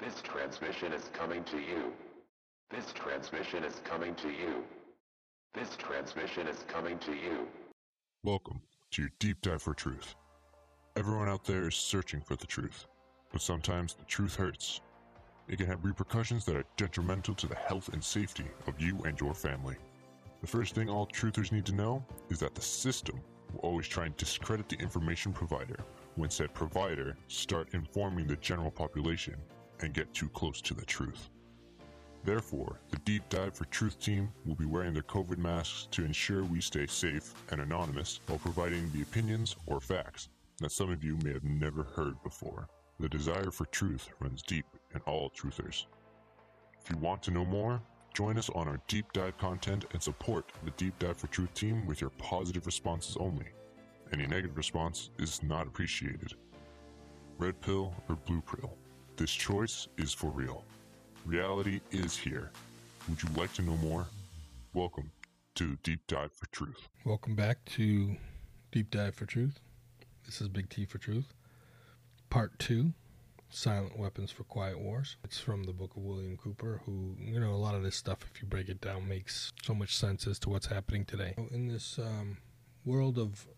This transmission is coming to you. This transmission is coming to you. This transmission is coming to you. Welcome to your deep dive for truth. Everyone out there is searching for the truth, but sometimes the truth hurts. It can have repercussions that are detrimental to the health and safety of you and your family. The first thing all truthers need to know is that the system will always try and discredit the information provider when said provider start informing the general population and get too close to the truth. Therefore, the Deep Dive for Truth team will be wearing their COVID masks to ensure we stay safe and anonymous while providing the opinions or facts that some of you may have never heard before. The desire for truth runs deep in all truthers. If you want to know more, join us on our deep dive content and support the Deep Dive for Truth team with your positive responses only. Any negative response is not appreciated. Red pill or blue pill? This choice is for real. Reality is here. Would you like to know more? Welcome to Deep Dive for Truth. Welcome back to Deep Dive for Truth. This is Big T for Truth. Part 2 Silent Weapons for Quiet Wars. It's from the book of William Cooper, who, you know, a lot of this stuff, if you break it down, makes so much sense as to what's happening today. In this um, world of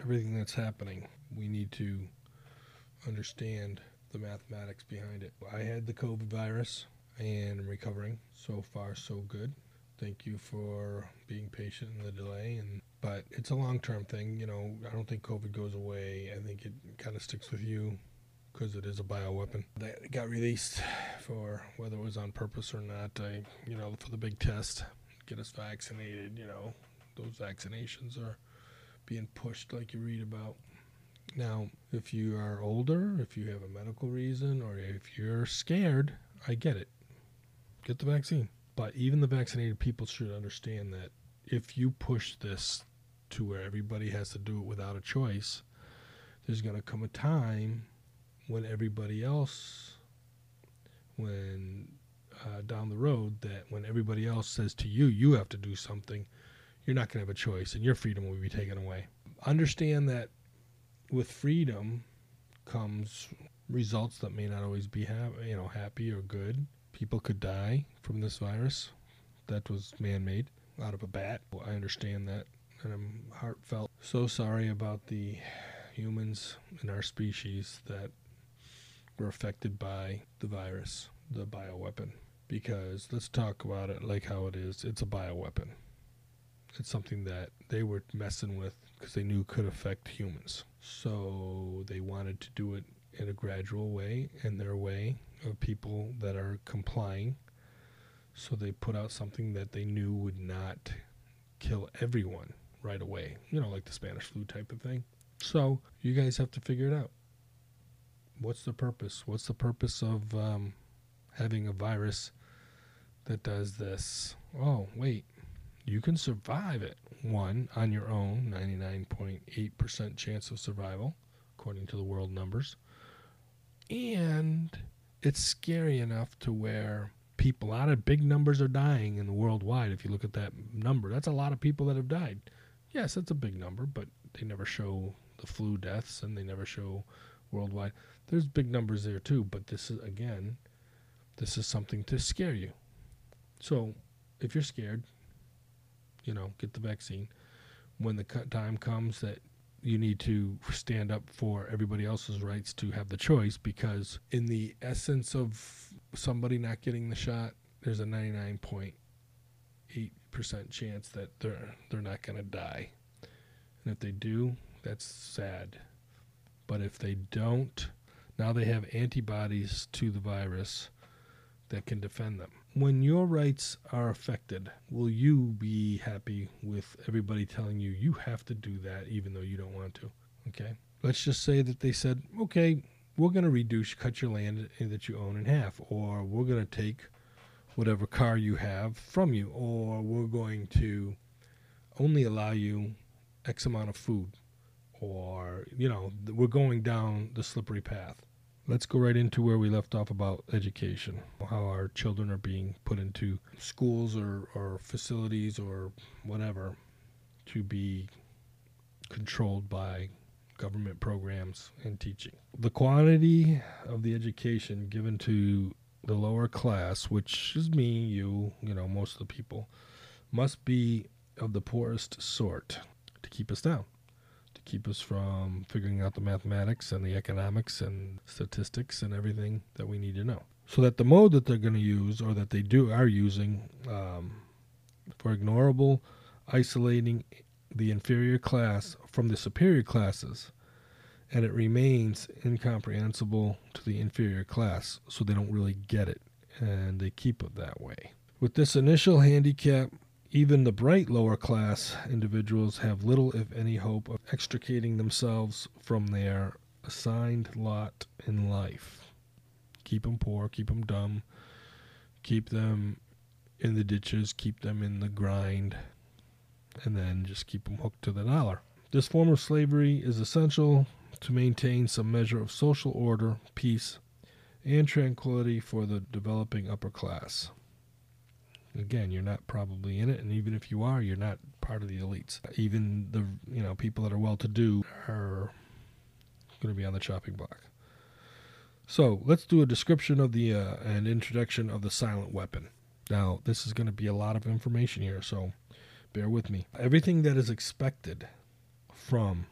everything that's happening, we need to understand the mathematics behind it. I had the COVID virus and recovering. So far, so good. Thank you for being patient in the delay and but it's a long-term thing, you know. I don't think COVID goes away. I think it kind of sticks with you because it is a bioweapon that got released for whether it was on purpose or not. I, you know, for the big test, get us vaccinated. You know, those vaccinations are being pushed like you read about. Now, if you are older, if you have a medical reason, or if you're scared, I get it. Get the vaccine. But even the vaccinated people should understand that if you push this to where everybody has to do it without a choice, there's going to come a time when everybody else, when uh, down the road, that when everybody else says to you, you have to do something, you're not going to have a choice and your freedom will be taken away. Understand that with freedom comes results that may not always be ha- you know happy or good. People could die from this virus that was man-made out of a bat. I understand that, and I'm heartfelt. So sorry about the humans in our species that were affected by the virus, the bioweapon. Because let's talk about it like how it is. It's a bioweapon. It's something that they were messing with because they knew could affect humans. So they wanted to do it in a gradual way, in their way of people that are complying. So they put out something that they knew would not kill everyone right away, you know, like the Spanish flu type of thing. So you guys have to figure it out. What's the purpose? What's the purpose of um, having a virus that does this? Oh, wait, you can survive it. One, on your own, 99.8% chance of survival, according to the world numbers. And it's scary enough to where people, a lot of big numbers are dying in the worldwide. If you look at that number, that's a lot of people that have died. Yes, that's a big number, but they never show the flu deaths and they never show worldwide. There's big numbers there too, but this is, again, this is something to scare you. So if you're scared, you know, get the vaccine. When the time comes that you need to stand up for everybody else's rights to have the choice, because in the essence of somebody not getting the shot, there's a 99.8% chance that they're they're not going to die. And if they do, that's sad. But if they don't, now they have antibodies to the virus that can defend them. When your rights are affected, will you be happy with everybody telling you you have to do that even though you don't want to? Okay. Let's just say that they said, okay, we're going to reduce, cut your land that you own in half, or we're going to take whatever car you have from you, or we're going to only allow you X amount of food, or, you know, we're going down the slippery path. Let's go right into where we left off about education, how our children are being put into schools or, or facilities or whatever to be controlled by government programs and teaching. The quantity of the education given to the lower class, which is me, you, you know, most of the people, must be of the poorest sort to keep us down, keep us from figuring out the mathematics and the economics and statistics and everything that we need to know. So that the mode that they're going to use, or that they do are using, um, for ignorable, isolating the inferior class from the superior classes, and it remains incomprehensible to the inferior class, so they don't really get it, and they keep it that way. With this initial handicap, even the bright lower class individuals have little, if any, hope of extricating themselves from their assigned lot in life. Keep them poor, keep them dumb, keep them in the ditches, keep them in the grind, and then just keep them hooked to the dollar. This form of slavery is essential to maintain some measure of social order, peace, and tranquility for the developing upper class. Again, you're not probably in it, and even if you are, you're not part of the elites. Even the you know people that are well-to-do are going to be on the chopping block. So let's do a description of the uh, an introduction of the silent weapon. Now, this is going to be a lot of information here, so bear with me. Everything that is expected from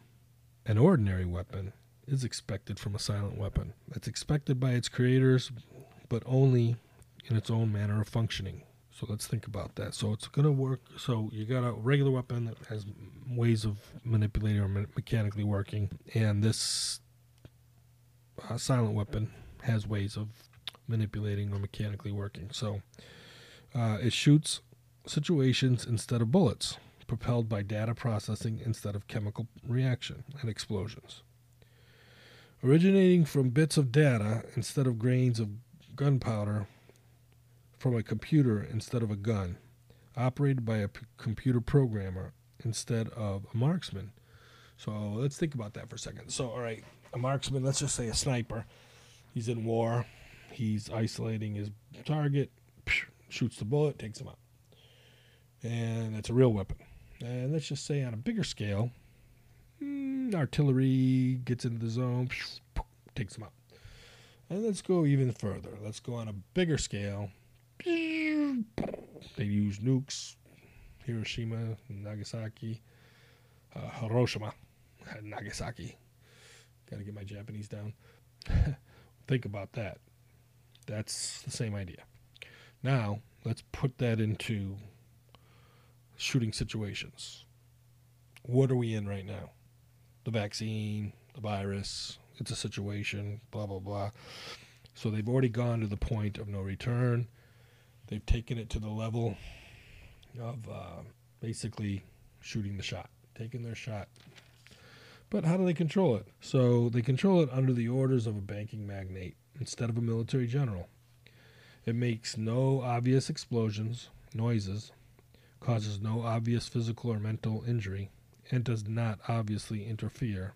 an ordinary weapon is expected from a silent weapon. It's expected by its creators, but only in its own manner of functioning. So let's think about that. So it's going to work. So you got a regular weapon that has ways of manipulating or me- mechanically working, and this uh, silent weapon has ways of manipulating or mechanically working. So uh, it shoots situations instead of bullets, propelled by data processing instead of chemical reaction and explosions. Originating from bits of data instead of grains of gunpowder from a computer instead of a gun, operated by a p- computer programmer instead of a marksman. So let's think about that for a second. So, all right, a marksman, let's just say a sniper, he's in war, he's isolating his target, shoots the bullet, takes him out. And that's a real weapon. And let's just say on a bigger scale, mm, artillery gets into the zone, takes them out. And let's go even further. Let's go on a bigger scale. They use nukes, Hiroshima, Nagasaki, uh, Hiroshima, Nagasaki. Got to get my Japanese down. Think about that. That's the same idea. Now, let's put that into shooting situations. What are we in right now? The vaccine, the virus, it's a situation, blah, blah, blah. So they've already gone to the point of no return. They've taken it to the level of uh, basically shooting the shot, taking their shot. But how do they control it? So they control it under the orders of a banking magnate instead of a military general. It makes no obvious explosions, noises, causes no obvious physical or mental injury, and does not obviously interfere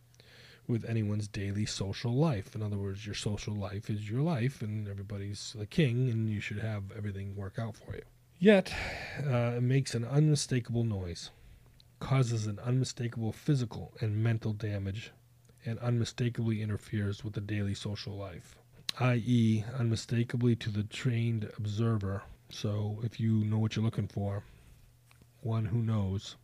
with anyone's daily social life. In other words, your social life is your life, and everybody's the king, and you should have everything work out for you. Yet, uh, it makes an unmistakable noise, causes an unmistakable physical and mental damage, and unmistakably interferes with the daily social life, i.e., unmistakably to the trained observer. So, if you know what you're looking for, one who knows,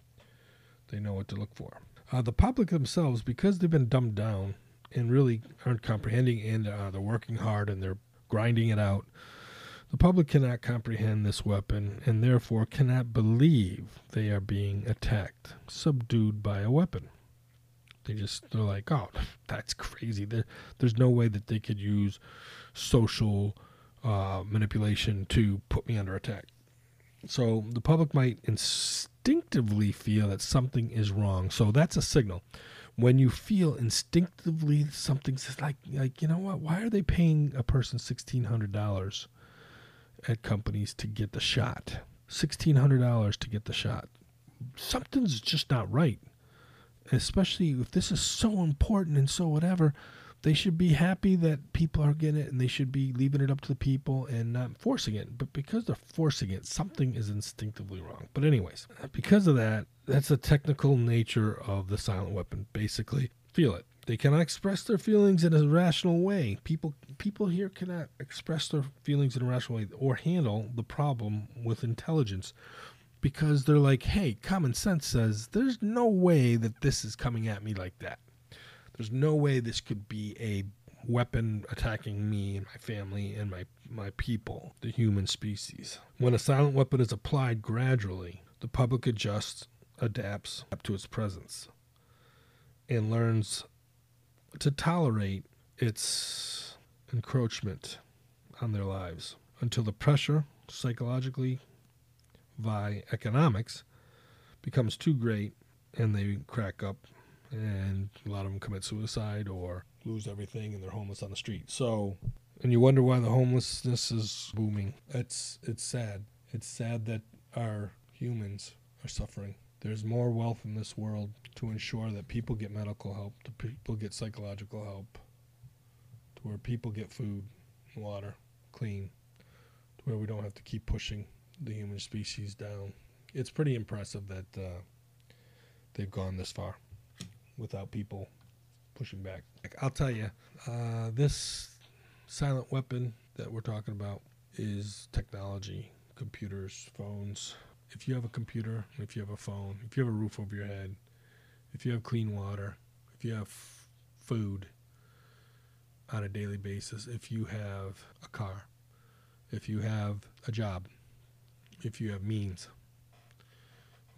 they know what to look for. Uh, the public themselves, because they've been dumbed down and really aren't comprehending and uh, they're working hard and they're grinding it out, the public cannot comprehend this weapon and therefore cannot believe they are being attacked, subdued by a weapon. They just, they're like, oh, that's crazy. There, there's no way that they could use social uh, manipulation to put me under attack. So the public might instinctively feel that something is wrong. So that's a signal. When you feel instinctively something's like like you know what? Why are they paying a person sixteen hundred dollars at companies to get the shot? Sixteen hundred dollars to get the shot. Something's just not right. Especially if this is so important and so whatever they should be happy that people are getting it and they should be leaving it up to the people and not forcing it. But because they're forcing it, something is instinctively wrong. But, anyways, because of that, that's the technical nature of the silent weapon. Basically, feel it. They cannot express their feelings in a rational way. People people here cannot express their feelings in a rational way or handle the problem with intelligence because they're like, "Hey, common sense says there's no way that this is coming at me like that. There's no way this could be a weapon attacking me and my family and my my people, the human species. When a silent weapon is applied gradually, the public adjusts, adapts up to its presence, and learns to tolerate its encroachment on their lives until the pressure, psychologically, via economics, becomes too great and they crack up and a lot of them commit suicide or lose everything and they're homeless on the street. So, and you wonder why the homelessness is booming. It's it's sad. It's sad that our humans are suffering. There's more wealth in this world to ensure that people get medical help, to people get psychological help, to where people get food, water, clean, to where we don't have to keep pushing the human species down. It's pretty impressive that uh, they've gone this far without people pushing back. I'll tell you, uh, this silent weapon that we're talking about is technology, computers, phones. If you have a computer, if you have a phone, if you have a roof over your head, if you have clean water, if you have f- food on a daily basis, if you have a car, if you have a job, if you have means,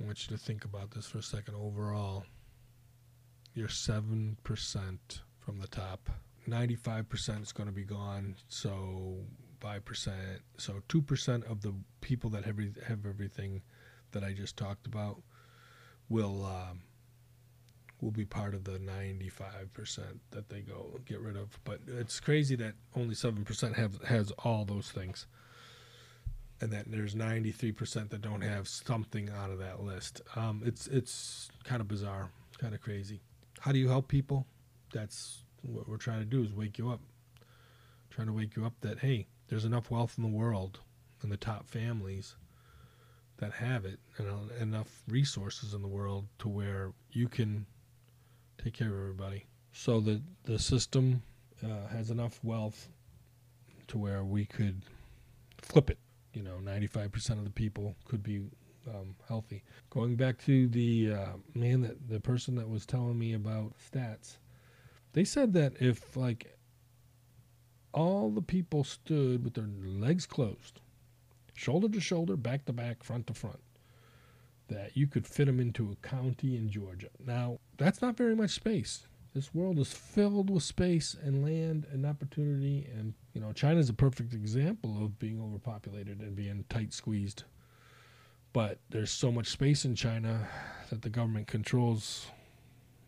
I want you to think about this for a second. Overall, you're 7% from the top. 95% is going to be gone. So 5%. So 2% of the people that have, have everything that I just talked about will um, will be part of the 95% that they go get rid of. But it's crazy that only 7% have has all those things. And that there's 93% that don't have something out of that list. Um, it's it's kind of bizarre, kind of crazy. How do you help people? That's what we're trying to do is wake you up. Trying to wake you up that hey, there's enough wealth in the world and the top families that have it and enough resources in the world to where you can take care of everybody. So the the system uh, has enough wealth to where we could flip it. You know, 95% of the people could be um, healthy. Going back to the uh, man that the person that was telling me about stats, they said that if like all the people stood with their legs closed, shoulder to shoulder, back to back, front to front, that you could fit them into a county in Georgia. Now, that's not very much space. This world is filled with space and land and opportunity and you know, China's a perfect example of being overpopulated and being tight squeezed but there's so much space in China that the government controls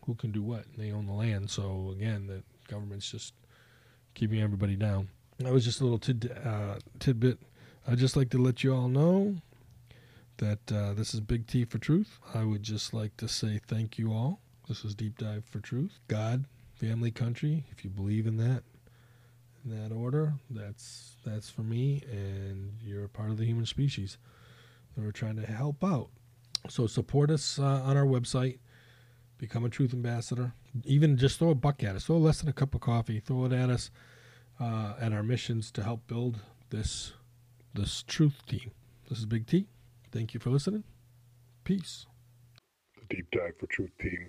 who can do what. They own the land, so again, the government's just keeping everybody down. That was just a little tid, uh, tidbit. I'd just like to let you all know that uh, this is Big T for Truth. I would just like to say thank you all. This is Deep Dive for Truth. God, family, country. If you believe in that, in that order, that's that's for me, and you're a part of the human species and we're trying to help out. So support us uh, on our website. Become a truth ambassador. Even just throw a buck at us. Throw less than a cup of coffee. Throw it at us uh, at our missions to help build this this truth team. This is Big T. Thank you for listening. Peace. The Deep Dive for Truth team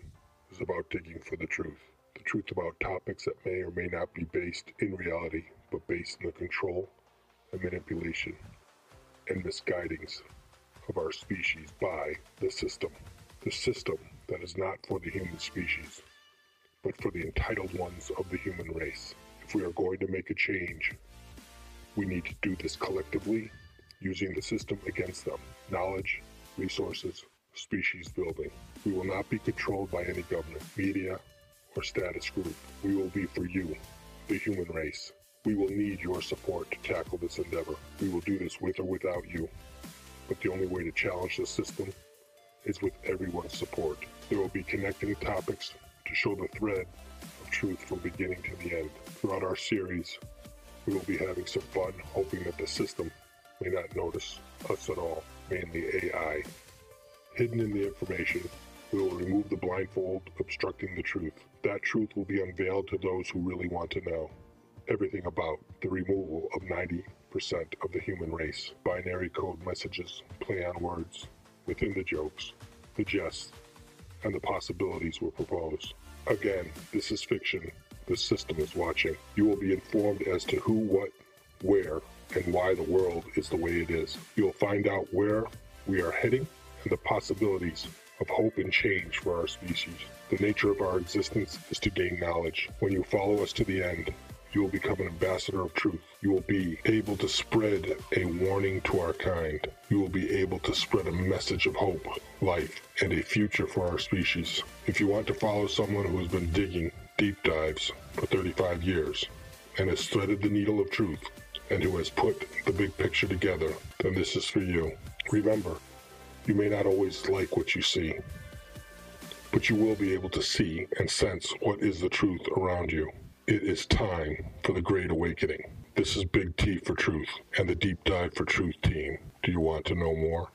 is about digging for the truth. The truth about topics that may or may not be based in reality, but based in the control and manipulation and misguidings of our species by the system. The system that is not for the human species, but for the entitled ones of the human race. If we are going to make a change, we need to do this collectively, using the system against them. Knowledge, resources, species building. We will not be controlled by any government, media, or status group. We will be for you, the human race. We will need your support to tackle this endeavor. We will do this with or without you but the only way to challenge the system is with everyone's support. There will be connecting topics to show the thread of truth from beginning to the end. Throughout our series, we will be having some fun, hoping that the system may not notice us at all, mainly AI. Hidden in the information, we will remove the blindfold obstructing the truth. That truth will be unveiled to those who really want to know everything about the removal of 90% of the human race. Binary code messages, play on words, within the jokes, the jests, and the possibilities were proposed. Again, this is fiction. The system is watching. You will be informed as to who, what, where, and why the world is the way it is. You'll find out where we are heading and the possibilities of hope and change for our species. The nature of our existence is to gain knowledge. When you follow us to the end, you will become an ambassador of truth. You will be able to spread a warning to our kind. You will be able to spread a message of hope, life, and a future for our species. If you want to follow someone who has been digging deep dives for 35 years and has threaded the needle of truth and who has put the big picture together, then this is for you. Remember, you may not always like what you see, but you will be able to see and sense what is the truth around you. It is time for the Great Awakening. This is Big T for Truth and the Deep Dive for Truth team. Do you want to know more?